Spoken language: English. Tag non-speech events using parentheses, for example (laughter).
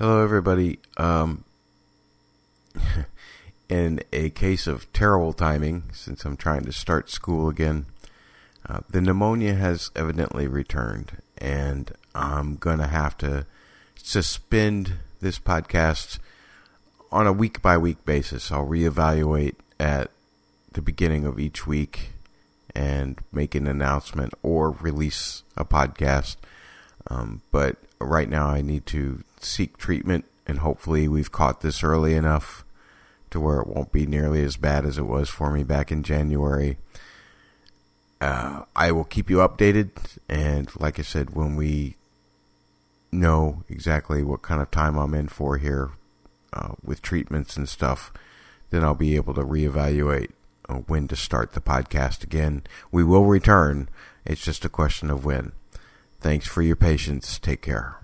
Hello, everybody. Um, (laughs) in a case of terrible timing, since I'm trying to start school again, uh, the pneumonia has evidently returned, and I'm going to have to suspend this podcast on a week by week basis. I'll reevaluate at the beginning of each week and make an announcement or release a podcast. Um, but right now, I need to seek treatment, and hopefully, we've caught this early enough to where it won't be nearly as bad as it was for me back in January. Uh, I will keep you updated, and like I said, when we know exactly what kind of time I'm in for here uh, with treatments and stuff, then I'll be able to reevaluate uh, when to start the podcast again. We will return. It's just a question of when. Thanks for your patience. Take care.